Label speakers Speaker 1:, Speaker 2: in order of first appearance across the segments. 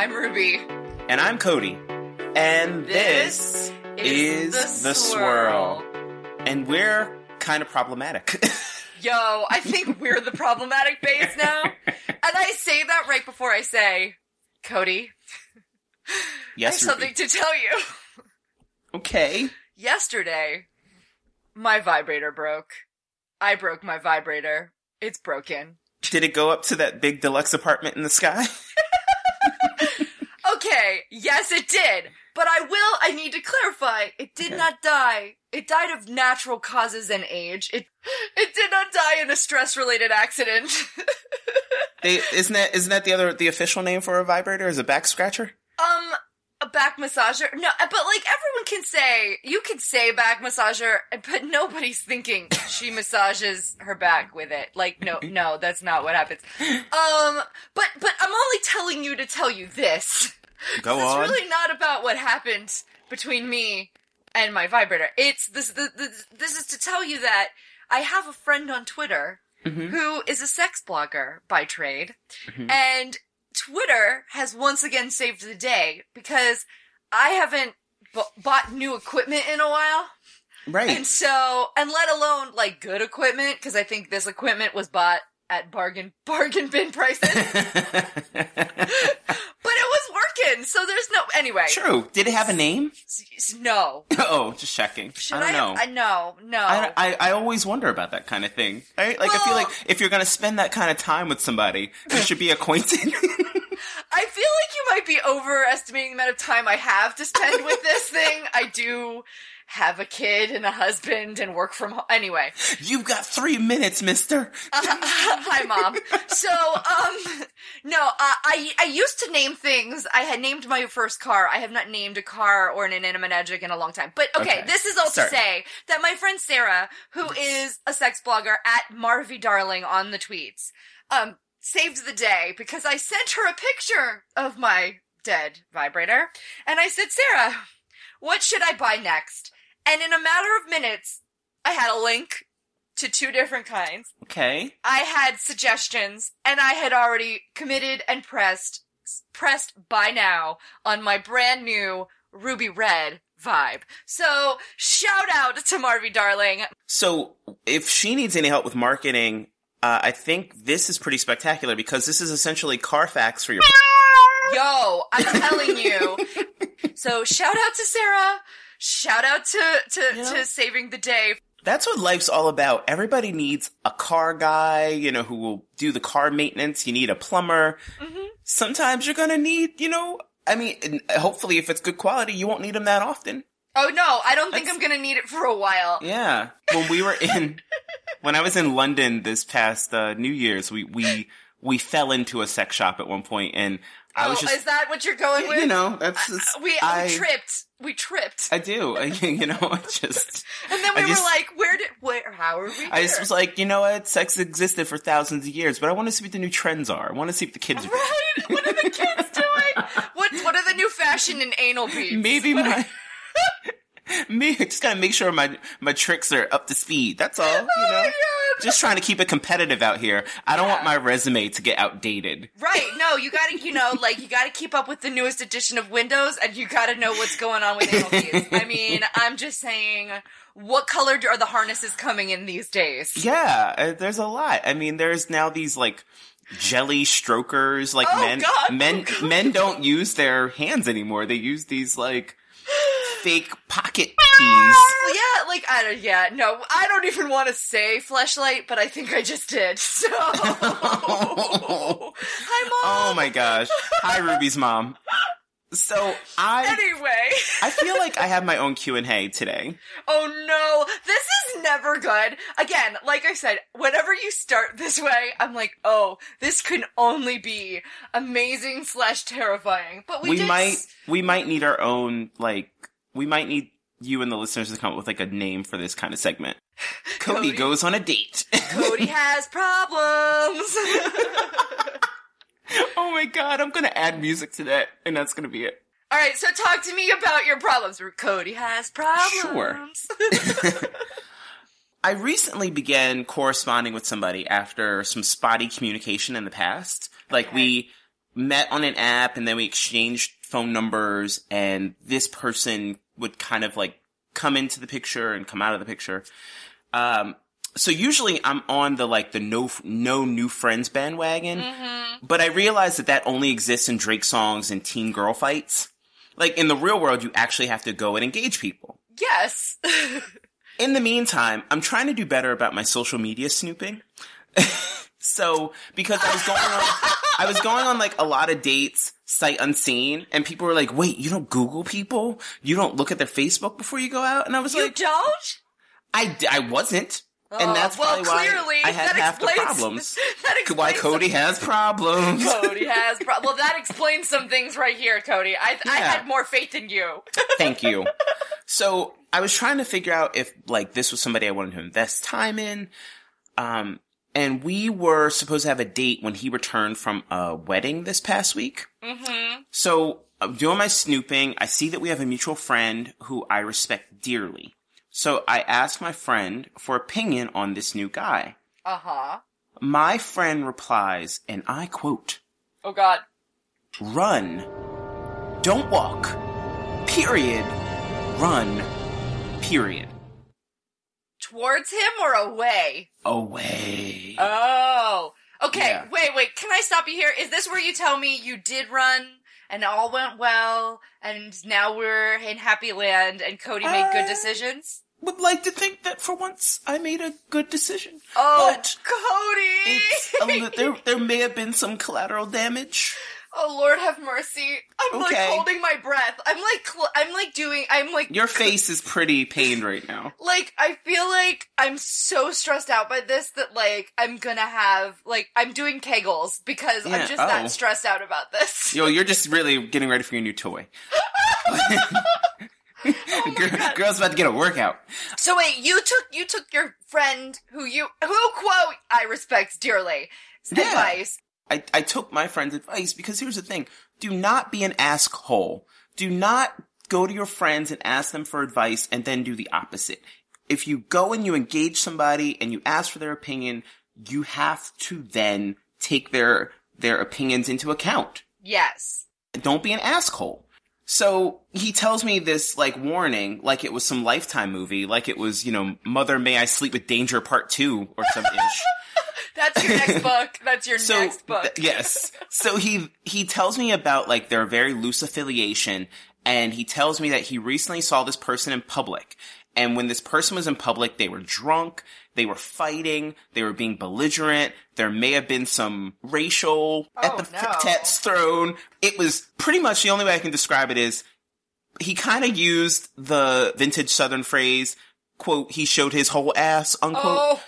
Speaker 1: I'm Ruby.
Speaker 2: And I'm Kodi. And this,
Speaker 1: is
Speaker 2: is,
Speaker 1: The Swirl.
Speaker 2: swirl. And we're kind of problematic.
Speaker 1: Yo, I think we're the problematic base now. And I say that right before I say, Kodi, I have
Speaker 2: yes,
Speaker 1: something to tell you.
Speaker 2: Okay.
Speaker 1: Yesterday, my vibrator broke. I broke my vibrator. It's broken.
Speaker 2: Did it go up to that big deluxe apartment in the sky?
Speaker 1: Okay, yes, it did. But I will, I need to clarify, it did
Speaker 2: Okay.
Speaker 1: not die. It died of natural causes and age. It, it did not die in a stress-related accident.
Speaker 2: They, isn't that isn't that the other the official name for a vibrator? Is a back scratcher?
Speaker 1: um, a back massager? No, but like everyone can say, you can say back massager, but nobody's thinking she massages her back with it. Like, no, no, that's not what happens. Um, but, but I'm only telling you to tell you this.
Speaker 2: Go
Speaker 1: It's really not about what happened between me and my vibrator. It's this. The, the, this is to tell you that I have a friend on Twitter
Speaker 2: Mhm.
Speaker 1: who is a sex blogger by trade,
Speaker 2: Mhm.
Speaker 1: and Twitter has once again saved the day because I haven't b- bought new equipment in a while,
Speaker 2: Right.
Speaker 1: and so and let alone like good equipment because I think this equipment was bought at bargain bargain bin prices, but it was working. So there's no anyway.
Speaker 2: True. Did it have a name?
Speaker 1: No.
Speaker 2: Oh, just checking.
Speaker 1: Should
Speaker 2: I don't know.
Speaker 1: I no, no.
Speaker 2: I, I, I always wonder about that kind of thing. Right? Like, I feel like if you're going to spend that kind of time with somebody, you should be acquainted.
Speaker 1: I feel like you might be overestimating the amount of time I have to spend with this thing. I do have a kid and a husband and work from home. Anyway,
Speaker 2: You've got three minutes, mister.
Speaker 1: hi mom. So, um, no, uh, I I used to name things. I had named my first car. I have not named a car or an inanimate object in a long time. But okay,
Speaker 2: Okay.
Speaker 1: this is all
Speaker 2: Sorry.
Speaker 1: to say that my friend Sarah, who is a sex blogger at Marvy Darling on the tweets, um, saved the day because I sent her a picture of my dead vibrator, and I said, Sarah, what should I buy next? And in a matter of minutes, I had a link to two different kinds.
Speaker 2: Okay.
Speaker 1: I had suggestions, and I had already committed and pressed pressed by now on my brand new ruby red vibe. So shout out to Marvy Darling.
Speaker 2: So, if she needs any help with marketing, uh, I think this is pretty spectacular because this is essentially Carfax for your.
Speaker 1: Yo, I'm telling you. So shout out to Sarah. Shout out to to,
Speaker 2: You know?
Speaker 1: to saving the day.
Speaker 2: That's what life's all about. Everybody needs a car guy, you know, who will do the car maintenance. You need a plumber.
Speaker 1: Mhm.
Speaker 2: Sometimes you're gonna need, you know, I mean, hopefully if it's good quality, you won't need them that often.
Speaker 1: Oh no, I don't think I'm gonna need it for a while.
Speaker 2: Yeah. When we were in, when I was in London this past uh, New Year's, we we we fell into a sex shop at one point, and I
Speaker 1: oh,
Speaker 2: was just,
Speaker 1: is that what you're going with?
Speaker 2: you know, that's uh, just, oh,
Speaker 1: we,
Speaker 2: I,
Speaker 1: tripped. We tripped.
Speaker 2: I do, I, you know, I just,
Speaker 1: and then we
Speaker 2: I
Speaker 1: were
Speaker 2: just-
Speaker 1: like, where did, where, how are we here?
Speaker 2: I just was like, you know what, sex existed for thousands of years, but I want to see what the new trends are. I want to see what the kids. are.
Speaker 1: Right? What are the kids doing? What What are the new fashion in anal beads?
Speaker 2: Maybe my. Me, just gotta make sure my my tricks are up to speed. That's all. You
Speaker 1: Oh
Speaker 2: know,
Speaker 1: my god!
Speaker 2: Just trying to keep it competitive out here. I don't
Speaker 1: Yeah.
Speaker 2: want my resume to get outdated.
Speaker 1: Right? No, you gotta, you know, like you gotta keep up with the newest edition of Windows, and you gotta know what's going on with anal. I mean, I'm just saying, what color are the harnesses coming in these days?
Speaker 2: Yeah, uh, there's a lot. I mean, there's now these like jelly strokers. Like
Speaker 1: Oh,
Speaker 2: men,
Speaker 1: God.
Speaker 2: men,
Speaker 1: Oh,
Speaker 2: men don't use their hands anymore. They use these like fake pocket keys.
Speaker 1: Yeah, like I don't. Yeah, no, I don't even want to say flashlight, but I think I just did. So, hi, mom.
Speaker 2: Oh my gosh! Hi, Ruby's mom. So I,
Speaker 1: Anyway,
Speaker 2: I feel like I have my own Q and A today.
Speaker 1: oh no, this is never good. Again, like I said, whenever you start this way, I'm like, oh, this can only be amazing slash terrifying. But we,
Speaker 2: We
Speaker 1: did
Speaker 2: might, we might need our own like, we might need you and the listeners to come up with like a name for this kind of segment. Kodi,
Speaker 1: Kodi.
Speaker 2: goes on a date.
Speaker 1: Kodi has problems.
Speaker 2: oh my god, I'm gonna add music to that, and that's gonna be it.
Speaker 1: All right, so talk to me about your problems. Kodi has problems.
Speaker 2: Sure. I recently began corresponding with somebody after some spotty communication in the past. Like
Speaker 1: Okay.
Speaker 2: we met on an app and then we exchanged phone numbers and this person would kind of like come into the picture and come out of the picture. Um, so usually I'm on the like the no no new friends bandwagon, but I realize that that only exists in Drake songs and teen girl fights. Like in the real world, you actually have to go and engage people.
Speaker 1: Yes.
Speaker 2: In the meantime, I'm trying to do better about my social media snooping. so because I was going on, I was going on like a lot of dates sight unseen, and people were like, "Wait, you don't Google people? You don't look at their Facebook before you go out?" And I was
Speaker 1: you
Speaker 2: like, You
Speaker 1: don't?
Speaker 2: I, I wasn't.
Speaker 1: Oh,
Speaker 2: and that's
Speaker 1: well,
Speaker 2: probably why
Speaker 1: clearly,
Speaker 2: I had
Speaker 1: that
Speaker 2: half the problems.
Speaker 1: That explains
Speaker 2: Why Kodi
Speaker 1: some-
Speaker 2: has problems.
Speaker 1: Kodi has. Pro- well, that explains some things right here, Kodi. I, I had more faith in you.
Speaker 2: Thank you. So I was trying to figure out if like this was somebody I wanted to invest time in. Um, and we were supposed to have a date when he returned from a wedding this past week.
Speaker 1: mm-hmm.
Speaker 2: So I'm doing my snooping. I see that we have a mutual friend who I respect dearly. So I asked my friend for opinion on this new guy.
Speaker 1: Uh huh.
Speaker 2: My friend replies, and I quote,
Speaker 1: Oh God.
Speaker 2: run. Don't walk. Period. Run. Period.
Speaker 1: Towards him or away?
Speaker 2: Away.
Speaker 1: Oh. Okay.
Speaker 2: Yeah.
Speaker 1: Wait. Wait. Can I stop you here? Is this where you tell me you did run and all went well, and now we're in happy land, and Kodi made good decisions?
Speaker 2: Would like to think that for once I made a good decision.
Speaker 1: Oh,
Speaker 2: but
Speaker 1: Kodi.
Speaker 2: it's a li- there, there may have been some collateral damage.
Speaker 1: Oh Lord, have mercy! I'm like holding my breath. I'm like, cl- I'm like doing. I'm like,
Speaker 2: Your face is pretty pained right now.
Speaker 1: like I feel like I'm so stressed out by this that like I'm gonna have like I'm doing kegels because
Speaker 2: Yeah,
Speaker 1: I'm just
Speaker 2: oh.
Speaker 1: that stressed out about this.
Speaker 2: Yo, you're just really getting ready for your new toy.
Speaker 1: Oh
Speaker 2: Girl, girl's about to get a workout.
Speaker 1: So wait, you took you took your friend who you who quote I respect dearly
Speaker 2: Yeah.
Speaker 1: advice.
Speaker 2: I, I took my friend's advice because here's the thing. Do not be an asshole. Do not go to your friends and ask them for advice and then do the opposite. If you go and you engage somebody and you ask for their opinion, you have to then take their, their opinions into account.
Speaker 1: Yes.
Speaker 2: Don't be an asshole. So he tells me this like warning, like it was some lifetime movie, like it was, you know, Mother May I Sleep with Danger Part 2 or some ish.
Speaker 1: That's your next book. That's your
Speaker 2: so
Speaker 1: next book.
Speaker 2: yes so he he tells me about like their very loose affiliation and he tells me that he recently saw this person in public and when this person was in public they were drunk they were fighting they were being belligerent there may have been some racial
Speaker 1: Oh,
Speaker 2: epithets thrown it was pretty much the only way i can describe it is he kind of used the vintage southern phrase quote he showed his whole ass unquote
Speaker 1: Oh.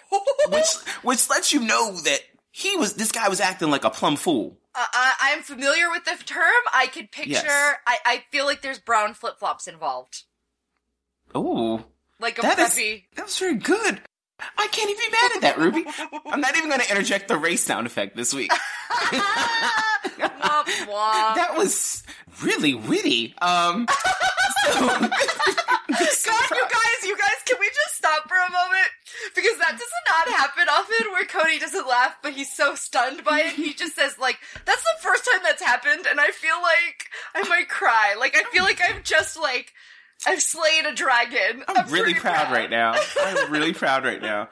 Speaker 2: which which lets you know that he was this guy was acting like a plum fool.
Speaker 1: Uh, I, I'm familiar with the term. I could picture.
Speaker 2: Yes.
Speaker 1: I, I feel like there's brown flip flops involved,
Speaker 2: Ooh,
Speaker 1: like a
Speaker 2: that is
Speaker 1: preppy.
Speaker 2: that was very good. I can't even be mad at that, Ruby. I'm not even going to interject the race sound effect this week. That was really witty. Um, so,
Speaker 1: God, you guys, you guys, can we just stop for a moment? Because that does not happen often where Kodi doesn't laugh, but he's so stunned by it, he just says, like, that's the first time that's happened, and I feel like I might cry. Like, I feel like I've just, like, I've slayed a dragon.
Speaker 2: I'm really
Speaker 1: pretty
Speaker 2: proud, right now. I'm really proud right now.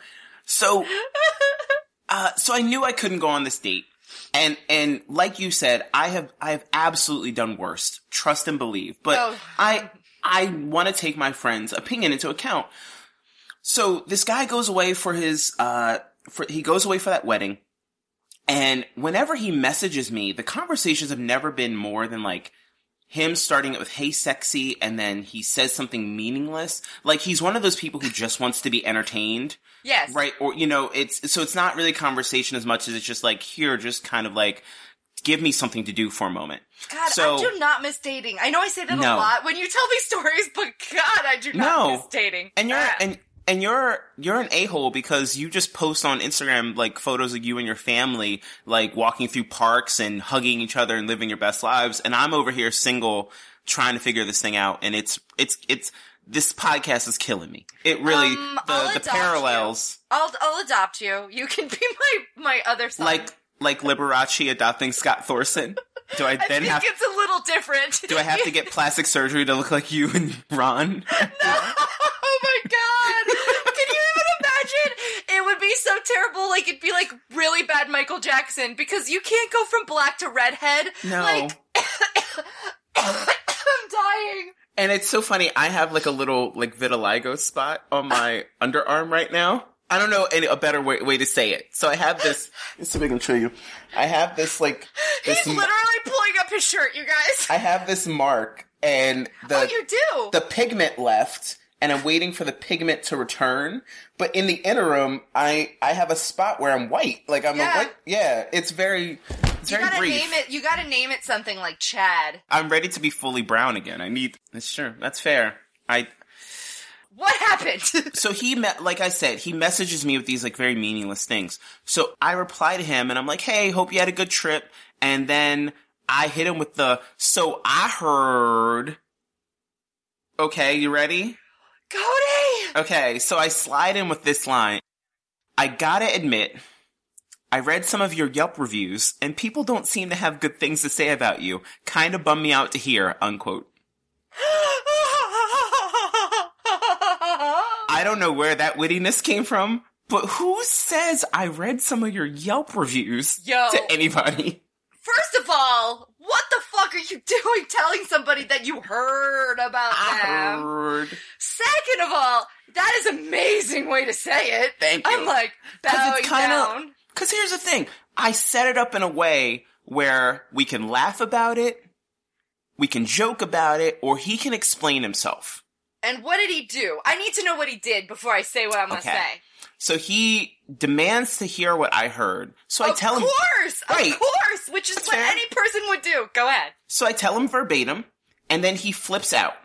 Speaker 2: So, uh, so I knew I couldn't go on this date. And, and like you said, I have, I have absolutely done worst. Trust and believe. But
Speaker 1: Oh.
Speaker 2: I, I want to take my friend's opinion into account. So this guy goes away for his, uh, for, he goes away for that wedding. And whenever he messages me, the conversations have never been more than like, him starting it with "Hey, sexy," and then he says something meaningless. Like he's one of those people who just wants to be entertained,
Speaker 1: Yes.
Speaker 2: right? Or you know, it's so it's not really conversation as much as it's just like here, just kind of like give me something to do for a moment.
Speaker 1: God,
Speaker 2: So-
Speaker 1: I do not miss dating. I know I say that a lot when you tell me stories, but God, I do not
Speaker 2: No.
Speaker 1: miss dating.
Speaker 2: And you're
Speaker 1: Ah.
Speaker 2: and and you're you're an a hole because you just post on Instagram like photos of you and your family like walking through parks and hugging each other and living your best lives, and I'm over here single trying to figure this thing out, and it's it's it's this podcast is killing me. It really
Speaker 1: Um,
Speaker 2: the the parallels
Speaker 1: I'll I'll adopt you. You can be my my other son.
Speaker 2: like like Liberace adopting Scott Thorson. Do I
Speaker 1: I
Speaker 2: then
Speaker 1: think
Speaker 2: have
Speaker 1: it's a little different.
Speaker 2: do I have to get plastic surgery to look like you and Ron? No.
Speaker 1: oh my god! Can you even imagine? It would be so terrible. Like it'd be like really bad Michael Jackson because you can't go from black to redhead.
Speaker 2: No.
Speaker 1: Like I'm dying.
Speaker 2: And it's so funny. I have like a little like vitiligo spot on my underarm right now. I don't know any, a better way, way to say it. So I have this. Let's see if I can show you. I have this like this.
Speaker 1: He's
Speaker 2: ma-
Speaker 1: literally pulling up his shirt, you guys.
Speaker 2: I have this mark, and the
Speaker 1: oh, you do.
Speaker 2: the pigment left, and I'm waiting for the pigment to return. But in the interim, I I have a spot where I'm white. Like I'm
Speaker 1: Yeah.
Speaker 2: a white. Yeah, it's very it's
Speaker 1: you
Speaker 2: very
Speaker 1: gotta
Speaker 2: brief.
Speaker 1: name it. You gotta name it something like Chad.
Speaker 2: I'm ready to be fully brown again. I need. That's true. That's fair. I
Speaker 1: What happened?
Speaker 2: so he met like i said he messages me with these like very meaningless things so i reply to him and i'm like hey hope you had a good trip and then i hit him with the so i heard okay you ready
Speaker 1: Kodi.
Speaker 2: okay so i slide in with this line i gotta admit I read some of your Yelp reviews, and people don't seem to have good things to say about you. Kinda bum me out to hear, unquote. I don't know where that wittiness came from, but who says I read some of your Yelp reviews
Speaker 1: Yo.
Speaker 2: to anybody?
Speaker 1: First of all, what the fuck are you doing telling somebody that you heard about
Speaker 2: I
Speaker 1: them?
Speaker 2: heard.
Speaker 1: Second of all, that is an amazing way to say it.
Speaker 2: Thank you.
Speaker 1: I'm like bowing
Speaker 2: kinda-
Speaker 1: down.
Speaker 2: Cause here's the thing. I set it up in a way where we can laugh about it, we can joke about it, or he can explain himself.
Speaker 1: And what did he do? I need to know what he did before I say what I'm gonna
Speaker 2: Okay.
Speaker 1: say.
Speaker 2: So he demands to hear what I heard. So I
Speaker 1: of
Speaker 2: tell him of
Speaker 1: course,
Speaker 2: Right.
Speaker 1: of course, which is
Speaker 2: That's
Speaker 1: what
Speaker 2: fair.
Speaker 1: any person would do. Go ahead.
Speaker 2: So I tell him verbatim, and then he flips out.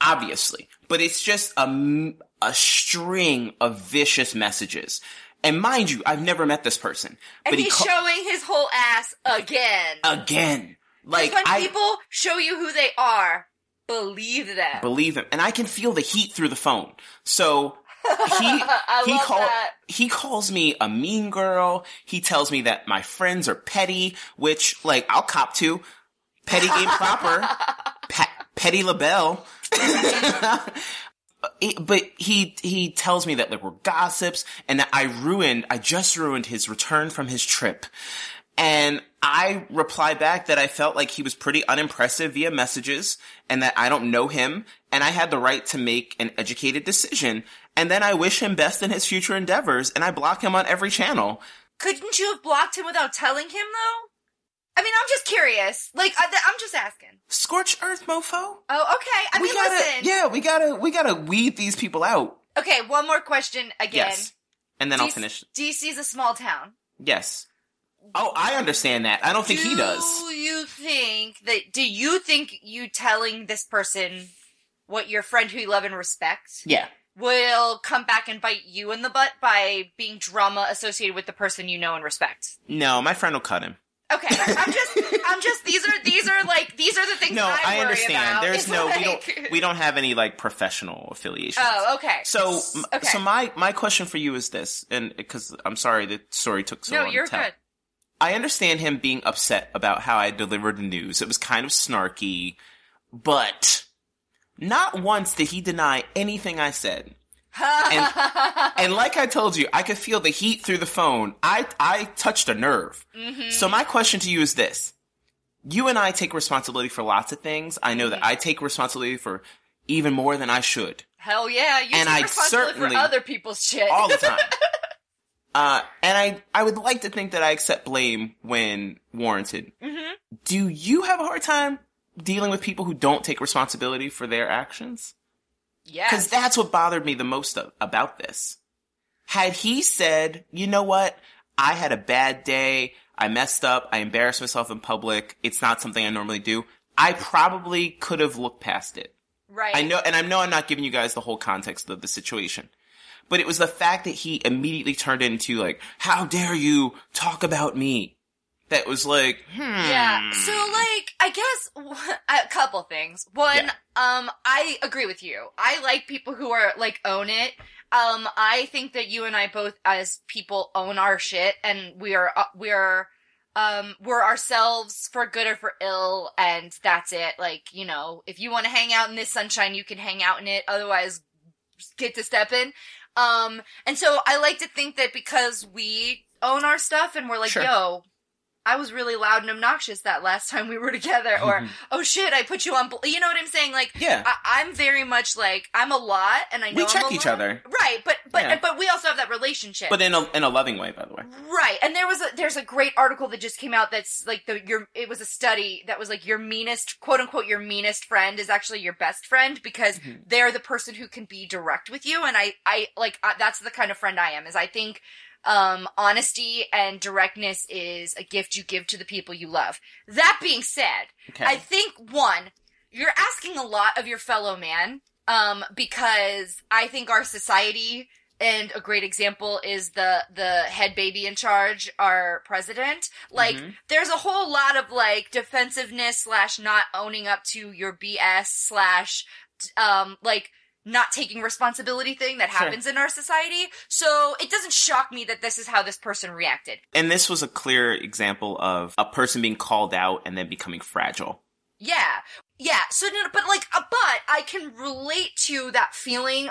Speaker 2: Obviously. But it's just a a string of vicious messages. And mind you, I've never met this person.
Speaker 1: And
Speaker 2: but he
Speaker 1: he's
Speaker 2: ca-
Speaker 1: showing his whole ass again.
Speaker 2: again. Like,
Speaker 1: when
Speaker 2: I
Speaker 1: people show you who they are, believe them.
Speaker 2: believe him. And I can feel the heat through the phone. So he, he call-
Speaker 1: that.
Speaker 2: he calls me a mean girl. He tells me that my friends are petty, which, like, I'll cop to. Petty game proper. Pa- petty LaBelle. But he he tells me that like we're gossips and that I ruined I just ruined his return from his trip. And I reply back that I felt like he was pretty unimpressive via messages and that I don't know him and I had the right to make an educated decision. And then I wish him best in his future endeavors and I block him on every channel.
Speaker 1: Couldn't you have blocked him without telling him though? I mean, I'm just curious. Like, I, I'm just asking.
Speaker 2: Scorch earth mofo?
Speaker 1: Oh, okay. I
Speaker 2: we
Speaker 1: mean,
Speaker 2: gotta,
Speaker 1: listen.
Speaker 2: yeah, we gotta, we gotta weed these people out.
Speaker 1: Okay, one more question again.
Speaker 2: Yes. And then I'll finish.
Speaker 1: DC
Speaker 2: finish.
Speaker 1: DC's a small town.
Speaker 2: Yes. Oh, I understand that. I don't think he does.
Speaker 1: Do you think that? Do you think you telling this person what your friend who you love and respect
Speaker 2: Yeah.
Speaker 1: will come back and bite you in the butt by being drama associated with the person you know and respect?
Speaker 2: No, my friend will cut him.
Speaker 1: Okay, I'm just, I'm just. These are, these are like, these are the things.
Speaker 2: No,
Speaker 1: I,
Speaker 2: I,
Speaker 1: worry
Speaker 2: understand.
Speaker 1: About.
Speaker 2: There's
Speaker 1: It's
Speaker 2: no, we don't, we don't have any like professional affiliations.
Speaker 1: Oh, okay.
Speaker 2: So,
Speaker 1: okay.
Speaker 2: so my my question for you is this, and because I'm sorry the story took so
Speaker 1: no,
Speaker 2: long
Speaker 1: you're
Speaker 2: to tell.
Speaker 1: good.
Speaker 2: I understand him being upset about how I delivered the news. It was kind of snarky, but not once did he deny anything I said. And like I told you, I could feel the heat through the phone. I I touched a nerve.
Speaker 1: Mm-hmm.
Speaker 2: So my question to you is this. You and I take responsibility for lots of things. I know
Speaker 1: Mm-hmm.
Speaker 2: that I take responsibility for even more than I should.
Speaker 1: Hell yeah, you
Speaker 2: And I certainly-
Speaker 1: for other people's shit
Speaker 2: all the time. Uh, and I, I would like to think that I accept blame when warranted.
Speaker 1: Mhm.
Speaker 2: Do you have a hard time dealing with people who don't take responsibility for their actions?
Speaker 1: Yes.
Speaker 2: Because that's what bothered me the most of, about this. Had he said, you know what? I had a bad day. I messed up. I embarrassed myself in public. It's not something I normally do. I probably could have looked past it.
Speaker 1: right.
Speaker 2: I know, and I know I'm not giving you guys the whole context of the situation, but it was the fact that he immediately turned into like, how dare you talk about me? That was like, hmm.
Speaker 1: Yeah. So like, I guess a couple things. One,
Speaker 2: Yeah.
Speaker 1: um, I agree with you. I like people who are like own it. Um, I think that you and I both, as people, own our shit, and we are uh, we are um we're ourselves for good or for ill and that's it like you know if you want to hang out in this sunshine you can hang out in it otherwise get to step in um and so i like to think that because we own our stuff and we're like
Speaker 2: Sure.
Speaker 1: yo I was really loud and obnoxious that last time we were together, or
Speaker 2: Mhm.
Speaker 1: oh shit, I put you on. Bl-. You know what I'm saying? Like,
Speaker 2: Yeah.
Speaker 1: I- I'm very much like I'm a lot, and I know
Speaker 2: we
Speaker 1: I'm
Speaker 2: check
Speaker 1: a
Speaker 2: each
Speaker 1: lot.
Speaker 2: other,
Speaker 1: right? But but
Speaker 2: Yeah.
Speaker 1: but we also have that relationship,
Speaker 2: but in a in a loving way, by the way.
Speaker 1: Right. And there was a there's a great article that just came out that's like the your it was a study that was like your meanest quote unquote your meanest friend is actually your best friend because
Speaker 2: Mhm.
Speaker 1: they're the person who can be direct with you and I I like I, that's the kind of friend I am is I think um honesty and directness is a gift you give to the people you love. That being said,
Speaker 2: Okay.
Speaker 1: I think one, you're asking a lot of your fellow man, um, because I think our society and a great example is the the head baby in charge, our president. Like,
Speaker 2: Mhm.
Speaker 1: there's a whole lot of like defensiveness slash not owning up to your BS slash um like not taking responsibility thing that
Speaker 2: Sure.
Speaker 1: happens in our society. So it doesn't shock me that this is how this person reacted.
Speaker 2: and this was a clear example of a person being called out and then becoming fragile.
Speaker 1: Yeah. Yeah. So, but like, uh, but I can relate to that feeling.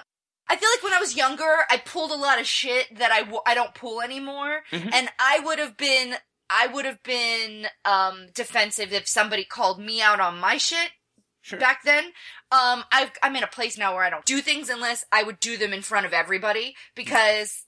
Speaker 1: I feel like when I was younger, I pulled a lot of shit that I, w- I don't pull anymore.
Speaker 2: Mhm.
Speaker 1: And I would have been, I would have been, um, defensive if somebody called me out on my shit
Speaker 2: Sure.
Speaker 1: back then. Um, I've, I'm in a place now where I don't do things unless I would do them in front of everybody because,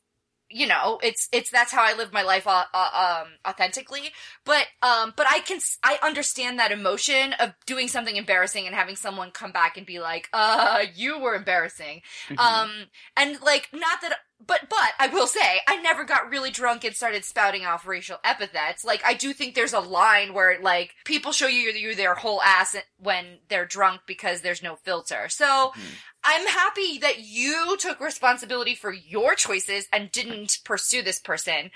Speaker 1: you know, it's, it's, that's how I live my life, uh, uh, um, authentically. But, um, but I can, I understand that emotion of doing something embarrassing and having someone come back and be like, uh, you were embarrassing.
Speaker 2: Mhm.
Speaker 1: Um, and like, not that, but, but I will say, I never got really drunk and started spouting off racial epithets. Like, I do think there's a line where, like, people show you, you their whole ass when they're drunk because there's no filter. So,
Speaker 2: Mhm.
Speaker 1: I'm happy that you took responsibility for your choices and didn't pursue this person.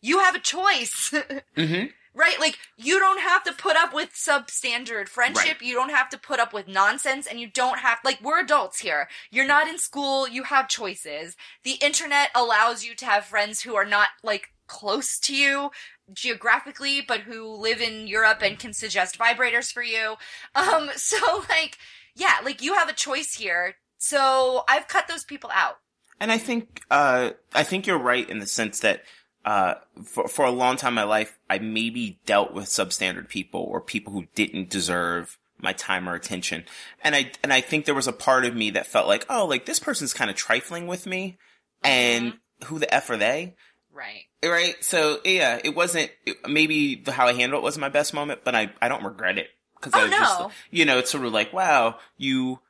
Speaker 1: You have a choice.
Speaker 2: Mhm.
Speaker 1: Right? Like, you don't have to put up with substandard friendship. You don't have to put up with nonsense and you don't have, like, we're adults here. You're not in school. You have choices. The internet allows you to have friends who are not, like, close to you geographically, but who live in Europe and can suggest vibrators for you. Um, so, like, yeah, like, you have a choice here. So, I've cut those people out.
Speaker 2: And I think uh, I think you're right in the sense that uh, for for a long time in my life, I maybe dealt with substandard people or people who didn't deserve my time or attention. And I and I think there was a part of me that felt like, oh, like this person's kind of trifling with me, and who the f are they?
Speaker 1: Right.
Speaker 2: Right. So yeah, it wasn't it, maybe the, how I handled it wasn't my best moment, but I I don't regret it because
Speaker 1: Oh,
Speaker 2: I was just you know it's sort of like wow you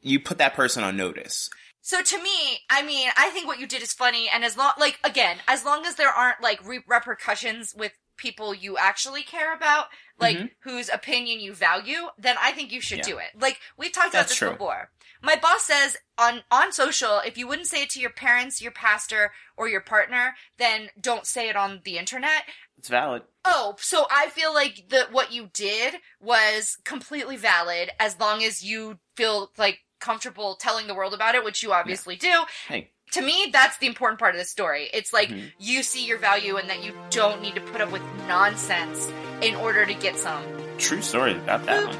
Speaker 2: you put that person on notice.
Speaker 1: So to me, I mean, I think what you did is funny, and as long, like, again, as long as there aren't like re- repercussions with people you actually care about, like
Speaker 2: Mhm.
Speaker 1: whose opinion you value, then I think you should
Speaker 2: Yeah.
Speaker 1: do it. Like we've talked about this
Speaker 2: true.
Speaker 1: before. My boss says on on social, if you wouldn't say it to your parents, your pastor, or your partner, then don't say it on the internet.
Speaker 2: It's valid.
Speaker 1: Oh, so I feel like that what you did was completely valid as long as you feel like comfortable telling the world about it, which you obviously do.
Speaker 2: Hey.
Speaker 1: To me, that's the important part of the story. It's like
Speaker 2: Mhm.
Speaker 1: you see your value and that you don't need to put up with nonsense in order to get some.
Speaker 2: True story about that one.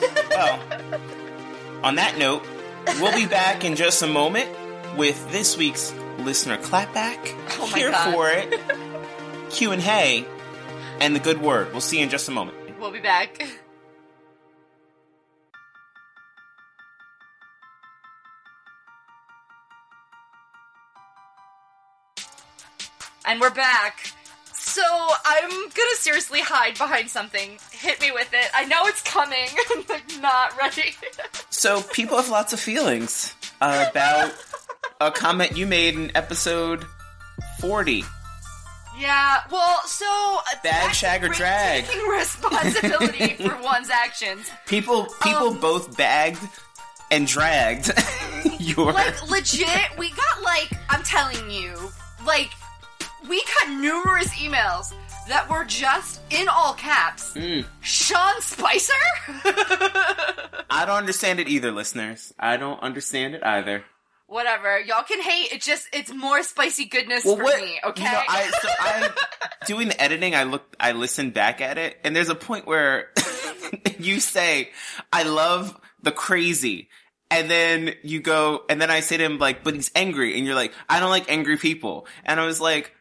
Speaker 2: well, on that note, we'll be back in just a moment with this week's listener clapback.
Speaker 1: Oh
Speaker 2: Here
Speaker 1: God.
Speaker 2: for it. Q and Hey, and the good word. We'll see you in just a moment.
Speaker 1: We'll be back. And we're back. So I'm gonna seriously hide behind something. Hit me with it. I know it's coming. I'm like not ready.
Speaker 2: So people have lots of feelings about a comment you made in episode 40.
Speaker 1: yeah. Well, so uh,
Speaker 2: Bad shag or drag.
Speaker 1: Taking responsibility for one's actions.
Speaker 2: People people
Speaker 1: Um,
Speaker 2: both bagged and dragged your
Speaker 1: like legit we got like i'm telling you like we got numerous emails that were just in all caps
Speaker 2: Mm.
Speaker 1: sean spicer
Speaker 2: I don't understand it either, listeners. I don't understand it either.
Speaker 1: whatever. Y'all can hate. It just it's more spicy goodness
Speaker 2: Well,
Speaker 1: for
Speaker 2: what?
Speaker 1: me. Okay.
Speaker 2: You know, I, so I doing the editing. I look, I listened back at it, and there's a point where you say, "I love the crazy." And then you go, and then I say to him, like, but he's angry. And you're like, I don't like angry people. And I was like,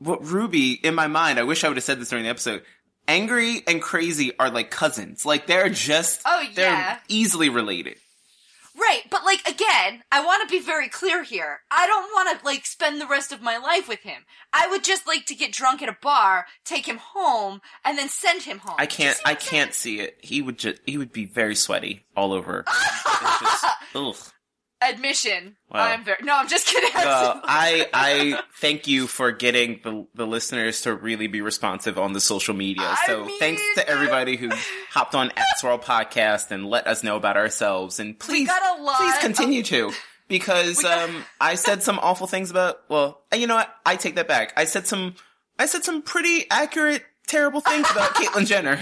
Speaker 2: what Ruby, in my mind, I wish I would have said this during the episode. Angry and crazy are like cousins. Like they're just,
Speaker 1: Oh,
Speaker 2: they're
Speaker 1: yeah.
Speaker 2: easily related.
Speaker 1: Right, but like again, I want to be very clear here. I don't want to like spend the rest of my life with him. I would just like to get drunk at a bar, take him home, and then send him home.
Speaker 2: I can't, I can't see it. He would just, he would be very sweaty all over. Just, ugh.
Speaker 1: Admission.
Speaker 2: Wow.
Speaker 1: I'm very. No, I'm just kidding.
Speaker 2: Well, I I thank you for getting the the listeners to really be responsive on the social media.
Speaker 1: I
Speaker 2: So
Speaker 1: mean-
Speaker 2: thanks to everybody who hopped on X World Podcast and let us know about ourselves. And please,
Speaker 1: got a lot
Speaker 2: please
Speaker 1: of-
Speaker 2: continue to. Because
Speaker 1: got-
Speaker 2: um, I said some awful things about. Well, you know what? I take that back. I said some. I said some pretty accurate, terrible things about Caitlyn Jenner.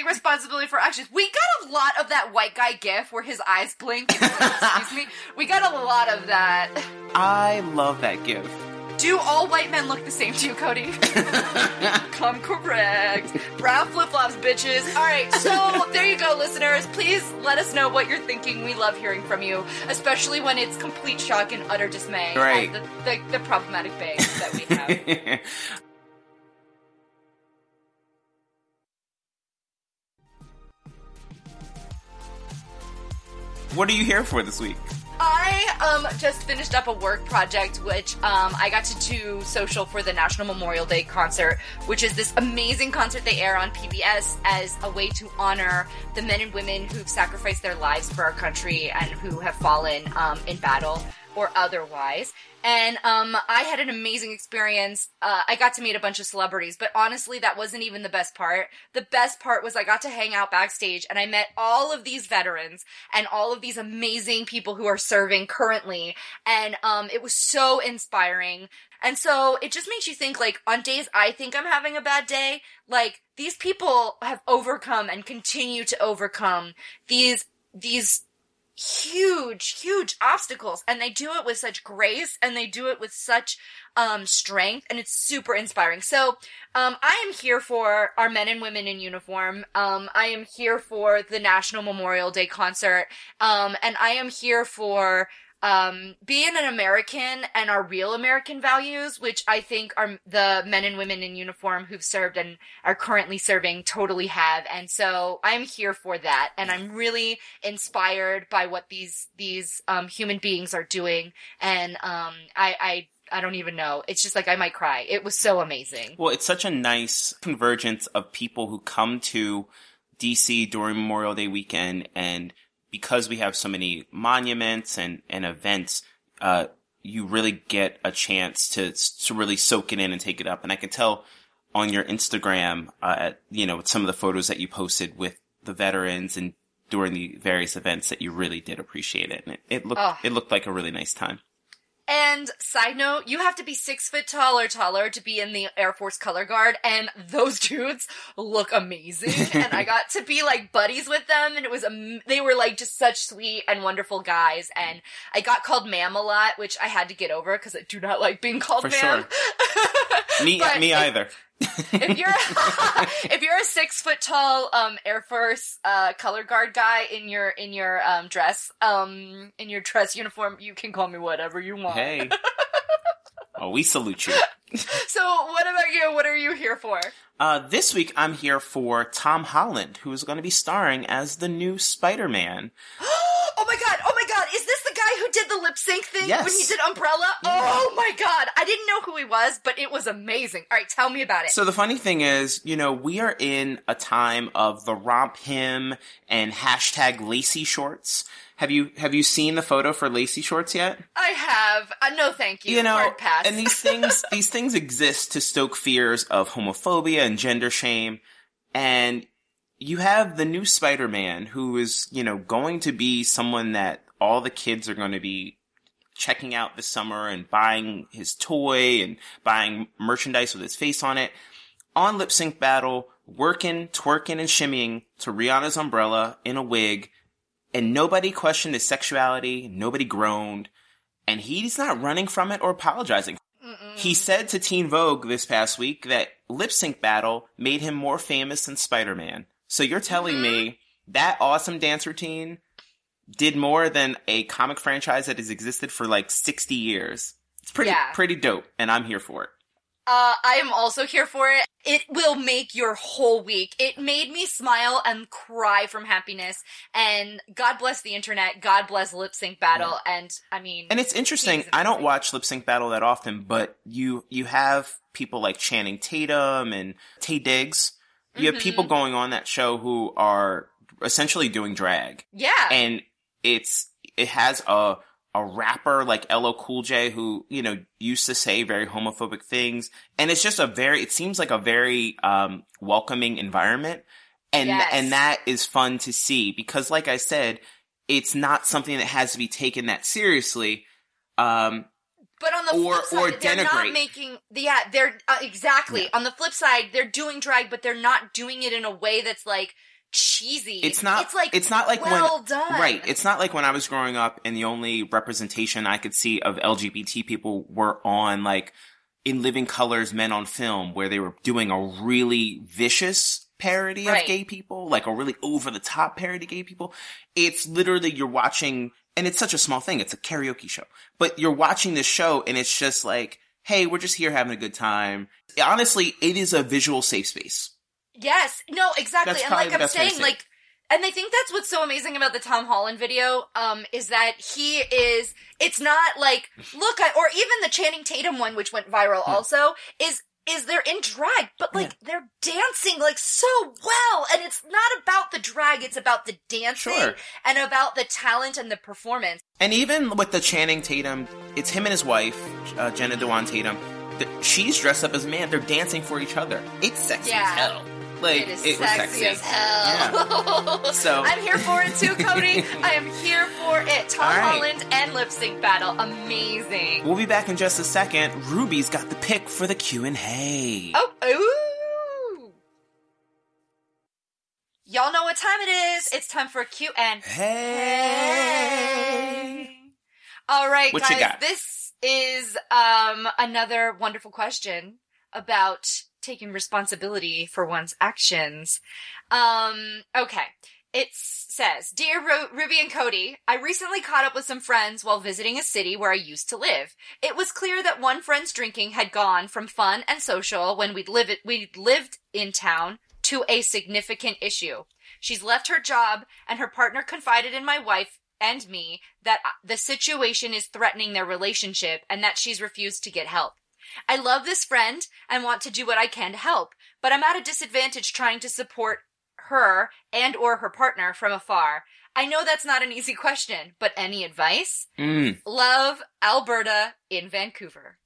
Speaker 1: Taking responsibility for actions. We got a lot of that white guy gif where his eyes blink. Excuse me. We got a lot of that.
Speaker 2: I love that gif.
Speaker 1: Do all white men look the same to you, Kodi? Come correct. Brown flip flops, bitches. All right, so there you go, listeners. Please let us know what you're thinking. We love hearing from you, especially when it's complete shock and utter dismay
Speaker 2: Right.
Speaker 1: the, the, the problematic bangs that we have.
Speaker 2: what are you here for this week?
Speaker 1: I um just finished up a work project which um I got to do social for the National Memorial Day concert, which is this amazing concert they air on PBS as a way to honor the men and women who've sacrificed their lives for our country and who have fallen um, in battle or otherwise. And um, I had an amazing experience. Uh, I got to meet a bunch of celebrities, but honestly, that wasn't even the best part. The best part was I got to hang out backstage and I met all of these veterans and all of these amazing people who are serving currently. And um, it was so inspiring. And so it just makes you think like on days I think I'm having a bad day, like these people have overcome and continue to overcome these, these huge, huge obstacles. And they do it with such grace and they do it with such um, strength. And it's super inspiring. So um, I am here for our men and women in uniform. Um, I am here for the National Memorial Day concert. Um, and I am here for um, being an American and our real American values, which I think are the men and women in uniform who've served and are currently serving totally have. And so I'm here for that. And I'm really inspired by what these, these, um, human beings are doing. And, um, I, I, I don't even know. It's just like I might cry. It was so amazing.
Speaker 2: Well, it's such a nice convergence of people who come to DC during Memorial Day weekend, and because we have so many monuments and, and events, uh, you really get a chance to to really soak it in and take it up. And I can tell on your Instagram, uh, at, you know, with some of the photos that you posted with the veterans and during the various events that you really did appreciate it. And it, it looked
Speaker 1: Oh.
Speaker 2: it looked like a really nice time.
Speaker 1: And side note, you have to be six foot tall or taller to be in the Air Force Color Guard, and those dudes look amazing. and I got to be like buddies with them, and it was am- they were like just such sweet and wonderful guys. And I got called ma'am a lot, which I had to get over because I do not like being called
Speaker 2: For
Speaker 1: ma'am.
Speaker 2: Me
Speaker 1: But
Speaker 2: me
Speaker 1: if-
Speaker 2: either.
Speaker 1: If you're if you're a six foot tall um Air Force uh color guard guy in your in your um dress um in your dress uniform, you can call me whatever you want.
Speaker 2: Hey. oh, we salute you.
Speaker 1: So what about you? What are you here for?
Speaker 2: Uh, this week I'm here for Tom Holland, who is going to be starring as the new Spider-Man.
Speaker 1: oh my god! Oh my god! Is this who did the lip sync thing
Speaker 2: Yes.
Speaker 1: when he did Umbrella? Oh my god! I didn't know who he was, but it was amazing. All right, tell me about it.
Speaker 2: So the funny thing is, you know, we are in a time of the RompHim and hashtag lacy shorts. Have you have you seen the photo for lacy shorts yet?
Speaker 1: I have uh, no, thank you.
Speaker 2: you know, and these things these things exist to stoke fears of homophobia and gender shame. And you have the new Spider-Man who is, you know, going to be someone that all the kids are going to be checking out this summer and buying his toy and buying merchandise with his face on it. On Lip Sync Battle, working, twerking, and shimmying to Rihanna's umbrella in a wig and nobody questioned his sexuality, nobody groaned, and he's not running from it or apologizing.
Speaker 1: Mm-mm.
Speaker 2: He said to Teen Vogue this past week that Lip Sync Battle made him more famous than Spider-Man. So you're telling
Speaker 1: Mhm.
Speaker 2: me that awesome dance routine did more than a comic franchise that has existed for like 60 years. It's pretty
Speaker 1: Yeah.
Speaker 2: pretty dope and I'm here for it.
Speaker 1: Uh, I am also here for it. It will make your whole week. It made me smile and cry from happiness. And God bless the internet. God bless Lip Sync Battle. And I mean,
Speaker 2: And it's interesting. I don't watch Lip Sync Battle that often, but you you have people like Channing Tatum and Taye Diggs. You have
Speaker 1: Mhm.
Speaker 2: people going on that show who are essentially doing drag.
Speaker 1: yeah,
Speaker 2: and it's it has a a rapper like LL Cool J who you know used to say very homophobic things, and it's just a very it seems like a very um, welcoming environment, and
Speaker 1: Yes.
Speaker 2: and that is fun to see because, like I said, it's not something that has to be taken that seriously. Um,
Speaker 1: But on the
Speaker 2: Or-
Speaker 1: flip side,
Speaker 2: or
Speaker 1: they're not
Speaker 2: denigrate.
Speaker 1: making. Yeah, they're uh, exactly.
Speaker 2: Yeah.
Speaker 1: On the flip side, they're doing drag, but they're not doing it in a way that's like cheesy.
Speaker 2: it's not
Speaker 1: It's like
Speaker 2: it's not like
Speaker 1: well
Speaker 2: when
Speaker 1: done.
Speaker 2: Right. It's not like when I was growing up and the only representation I could see of LGBT people were on like in Living Colors Men on Film where they were doing a really vicious parody
Speaker 1: Right.
Speaker 2: of gay people, like a really over the top parody of gay people. It's literally you're watching and it's such a small thing. It's a karaoke show, but you're watching this show and it's just like, Hey, we're just here having a good time. Honestly, it is a visual safe space.
Speaker 1: Yes. No, exactly.
Speaker 2: That's
Speaker 1: and like
Speaker 2: the
Speaker 1: I'm saying, like and I think that's what's so amazing about the Tom Holland video, um, is that he is it's not like look I or even the Channing Tatum one which went viral
Speaker 2: Hmm.
Speaker 1: also, is is they're in drag, but like they're dancing like so well. And it's not about the drag, it's about the dancing
Speaker 2: Sure.
Speaker 1: and about the talent and the performance.
Speaker 2: And even with the Channing Tatum, it's him and his wife, uh, Jenna Dewan Tatum. Th- She's dressed up as a man. They're dancing for each other. It's sexy
Speaker 1: Yeah.
Speaker 2: as hell. Like
Speaker 1: It is
Speaker 2: was
Speaker 1: sexy,
Speaker 2: sexy
Speaker 1: as hell.
Speaker 2: So-
Speaker 1: I'm here for it too, Kodi. I am here for it. Tom
Speaker 2: right.
Speaker 1: Holland and lip sync battle, amazing.
Speaker 2: We'll be back in just a second. Ruby's got the pick for the Q and A.
Speaker 1: Oh, ooh. Y'all know what time it is. It's time for a Q and
Speaker 2: Hey.
Speaker 1: All right,
Speaker 2: What
Speaker 1: guys. This is um another wonderful question about taking responsibility for one's actions. Um, okay. It says, Dear Ru- Ruby and Kodi, I recently caught up with some friends while visiting a city where I used to live. It was clear that one friend's drinking had gone from fun and social when we'd, live it- we'd lived in town to a significant issue. She's left her job, and her partner confided in my wife and me that uh, the situation is threatening their relationship and that she's refused to get help. I love this friend and want to do what I can to help, but I'm at a disadvantage trying to support her and or her partner from afar. I know that's not an easy question, but any advice?
Speaker 2: Mm.
Speaker 1: Love, Alberta in Vancouver.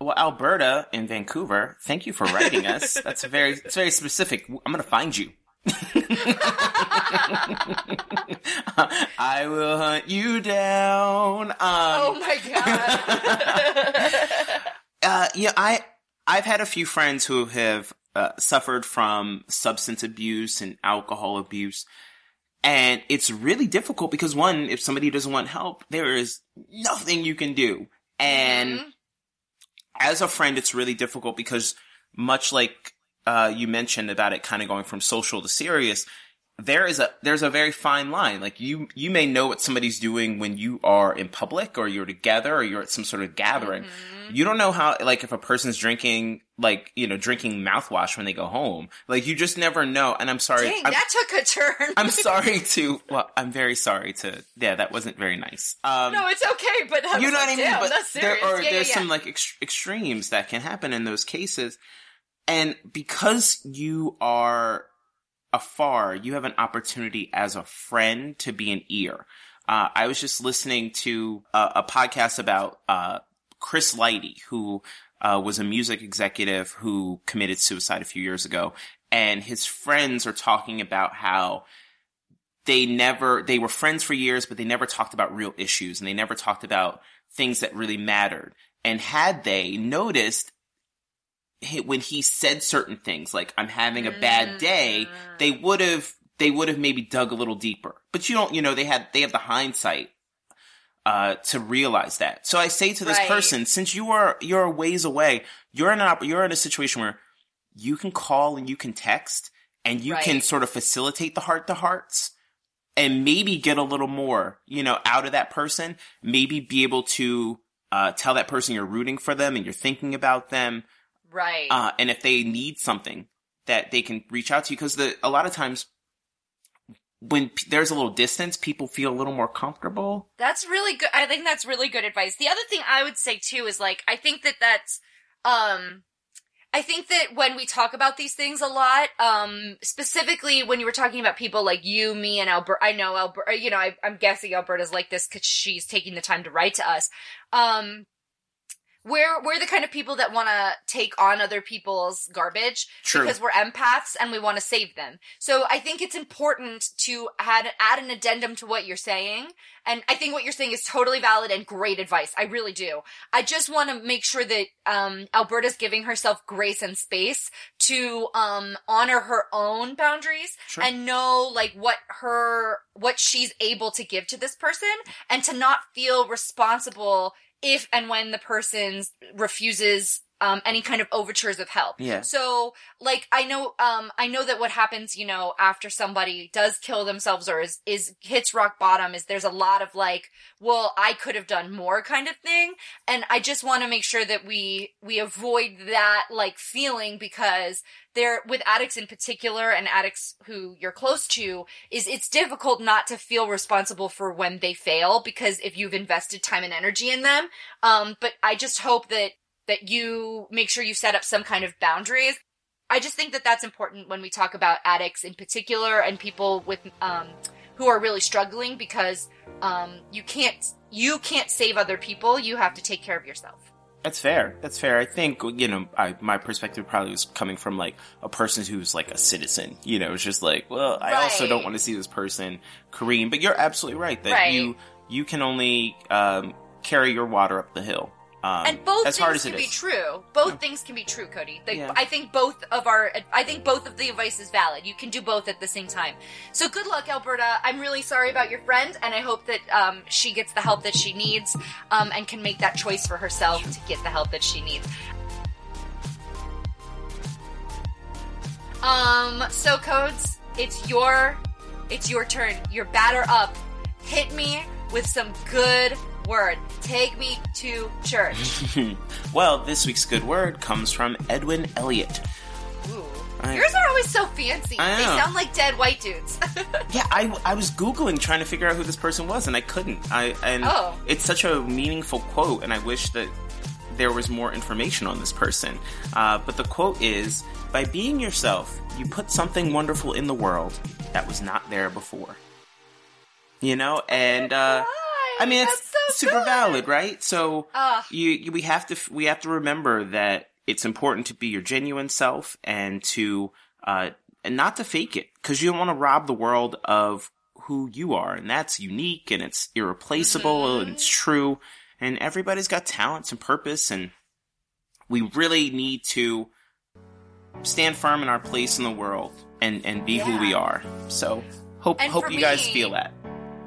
Speaker 2: Well, Alberta in Vancouver. Thank you for writing us. That's very. It's very specific. I'm gonna find you. I will hunt you down. Um,
Speaker 1: oh my god.
Speaker 2: Uh, yeah, I I've had a few friends who have uh, suffered from substance abuse and alcohol abuse, and it's really difficult because one, if somebody doesn't want help, there is nothing you can do, and
Speaker 1: Mhm.
Speaker 2: as a friend, it's really difficult because much like uh, you mentioned about it kind of going from social to serious, there is a there's a very fine line. Like you you may know what somebody's doing when you are in public or you're together or you're at some sort of gathering.
Speaker 1: Mhm.
Speaker 2: You don't know how like if a person's drinking like you know drinking mouthwash when they go home. Like you just never know. And I'm sorry.
Speaker 1: Dang,
Speaker 2: I'm,
Speaker 1: that took a turn.
Speaker 2: I'm sorry to. Well, I'm very sorry to. Yeah, that wasn't very nice. Um,
Speaker 1: no, it's okay, but
Speaker 2: you know
Speaker 1: like,
Speaker 2: what I mean? But there are
Speaker 1: yeah,
Speaker 2: there's
Speaker 1: yeah,
Speaker 2: some
Speaker 1: yeah.
Speaker 2: like ex- extremes that can happen in those cases, and because you are afar, you have an opportunity as a friend to be an ear. Uh, I was just listening to a, a podcast about uh, Chris Lighty, who uh, was a music executive who committed suicide a few years ago, and his friends are talking about how they never they were friends for years but they never talked about real issues and they never talked about things that really mattered and had they noticed when he said certain things like i'm having a bad day
Speaker 1: Mm.
Speaker 2: they would have they would have maybe dug a little deeper. But you don't, you know, they had, they have the hindsight, uh, to realize that. So I say to this
Speaker 1: Right.
Speaker 2: person, since you are, you're a ways away, you're in an, op- you're in a situation where you can call and you can text and you can sort of facilitate the heart to hearts and maybe get a little more, you know, out of that person. Maybe be able to, uh, tell that person you're rooting for them and you're thinking about them.
Speaker 1: Right.
Speaker 2: Uh, and if they need something that they can reach out to you, because the, a lot of times when p- there's a little distance, people feel a little more comfortable.
Speaker 1: That's really good. I think that's really good advice. The other thing I would say too is like I think that that's um I think that when we talk about these things a lot, um specifically when you were talking about people like you, me, and Albert, I know Albert. You know, I, I'm guessing Alberta's like this because she's taking the time to write to us. Um, we're we're the kind of people that want to take on other people's garbage
Speaker 2: True.
Speaker 1: because we're empaths and we want to save them. So I think it's important to add add an addendum to what you're saying. And I think what you're saying is totally valid and great advice. I really do. I just want to make sure that um, Alberta's giving herself grace and space to um, honor her own boundaries
Speaker 2: Sure.
Speaker 1: and know like what her what she's able to give to this person and to not feel responsible if and when the person refuses um, any kind of overtures of help.
Speaker 2: Yeah.
Speaker 1: So, like, I know, um, I know that what happens, you know, after somebody does kill themselves or is, is hits rock bottom is there's a lot of like, well, I could have done more kind of thing. And I just want to make sure that we, we avoid that like feeling because there, with addicts in particular and addicts who you're close to, is it's difficult not to feel responsible for when they fail because if you've invested time and energy in them. Um, but I just hope that that you make sure you set up some kind of boundaries. I just think that that's important when we talk about addicts in particular and people with um, who are really struggling because um, you can't you can't save other people. You have to take care of yourself.
Speaker 2: That's fair. That's fair. I think you know, I, my perspective probably was coming from like a person who's like a citizen. You know, it's just like, well, I also don't want to see this person careen. But you're absolutely right that
Speaker 1: Right.
Speaker 2: you you can only um, carry your water up the hill. Um,
Speaker 1: and both
Speaker 2: as
Speaker 1: things
Speaker 2: hard as
Speaker 1: can be
Speaker 2: is.
Speaker 1: true. Both things can be true, Kodi. Like,
Speaker 2: Yeah.
Speaker 1: I think both of our, I think both of the advice is valid. You can do both at the same time. So good luck, Alberta. I'm really sorry about your friend, and I hope that um, she gets the help that she needs um, and can make that choice for herself to get the help that she needs. Um, so codes, it's your, it's your turn. You're batter up. Hit me with some good word. Take me to church.
Speaker 2: well, this week's good word comes from Edwin Elliott.
Speaker 1: Ooh.
Speaker 2: I-
Speaker 1: Yours are always so fancy. They sound like dead white dudes.
Speaker 2: Yeah, I, I was googling trying to figure out who this person was, and I couldn't. I and
Speaker 1: Oh.
Speaker 2: it's such a meaningful quote, and I wish that there was more information on this person. Uh, but the quote is: "By being yourself, you put something wonderful in the world that was not there before." You know, and uh, I mean it's super
Speaker 1: good.
Speaker 2: valid, right? So
Speaker 1: Ugh.
Speaker 2: you, you we have to we have to remember that it's important to be your genuine self and to uh and not to fake it because you don't want to rob the world of who you are and that's unique and it's irreplaceable and it's true and everybody's got talents and purpose and we really need to stand firm in our place in the world and and be who we are so hope
Speaker 1: And
Speaker 2: hope you guys feel that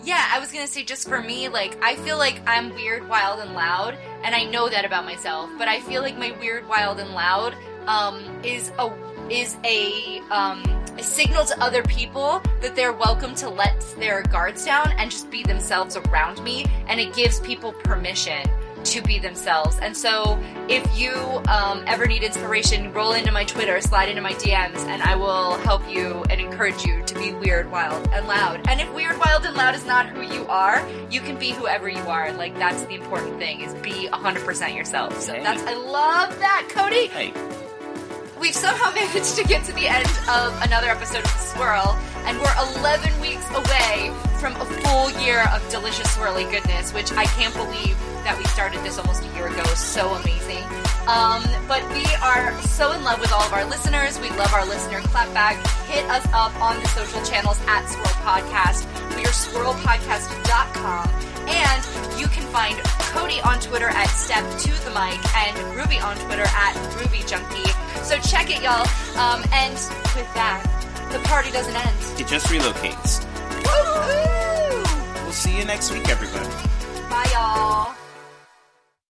Speaker 1: Yeah, I was gonna say just for me, like I feel like I'm weird, wild, and loud, and I know that about myself. But I feel like my weird, wild, and loud um, is a is a um, a signal to other people that they're welcome to let their guards down and just be themselves around me, and it gives people permission to be themselves. And so, if you um, ever need inspiration, roll into my Twitter, slide into my DMs, and I will help you and encourage you to be weird, wild, and loud. And if weird, wild, and loud is not who you are, you can be whoever you are. Like that's the important thing: is be 100% yourself. So
Speaker 2: Hey.
Speaker 1: that's I love that, Kodi.
Speaker 2: hey
Speaker 1: We've somehow managed to get to the end of another episode of Swirl, and we're 11 weeks away from a full year of delicious swirly goodness, which I can't believe that we started this almost a year ago. is So amazing. Um, but we are so in love with all of our listeners. We love our listener clapback. Hit us up on the social channels at Swirl Podcast. We are swirlpodcast.com. And you can find Kodi on Twitter at Step to the Mic and Ruby on Twitter at Ruby Junkie. So check it, y'all. Um, and with that, the party doesn't end.
Speaker 2: It just relocates.
Speaker 1: Woo!
Speaker 2: We'll see you next week, everybody.
Speaker 1: Bye, y'all.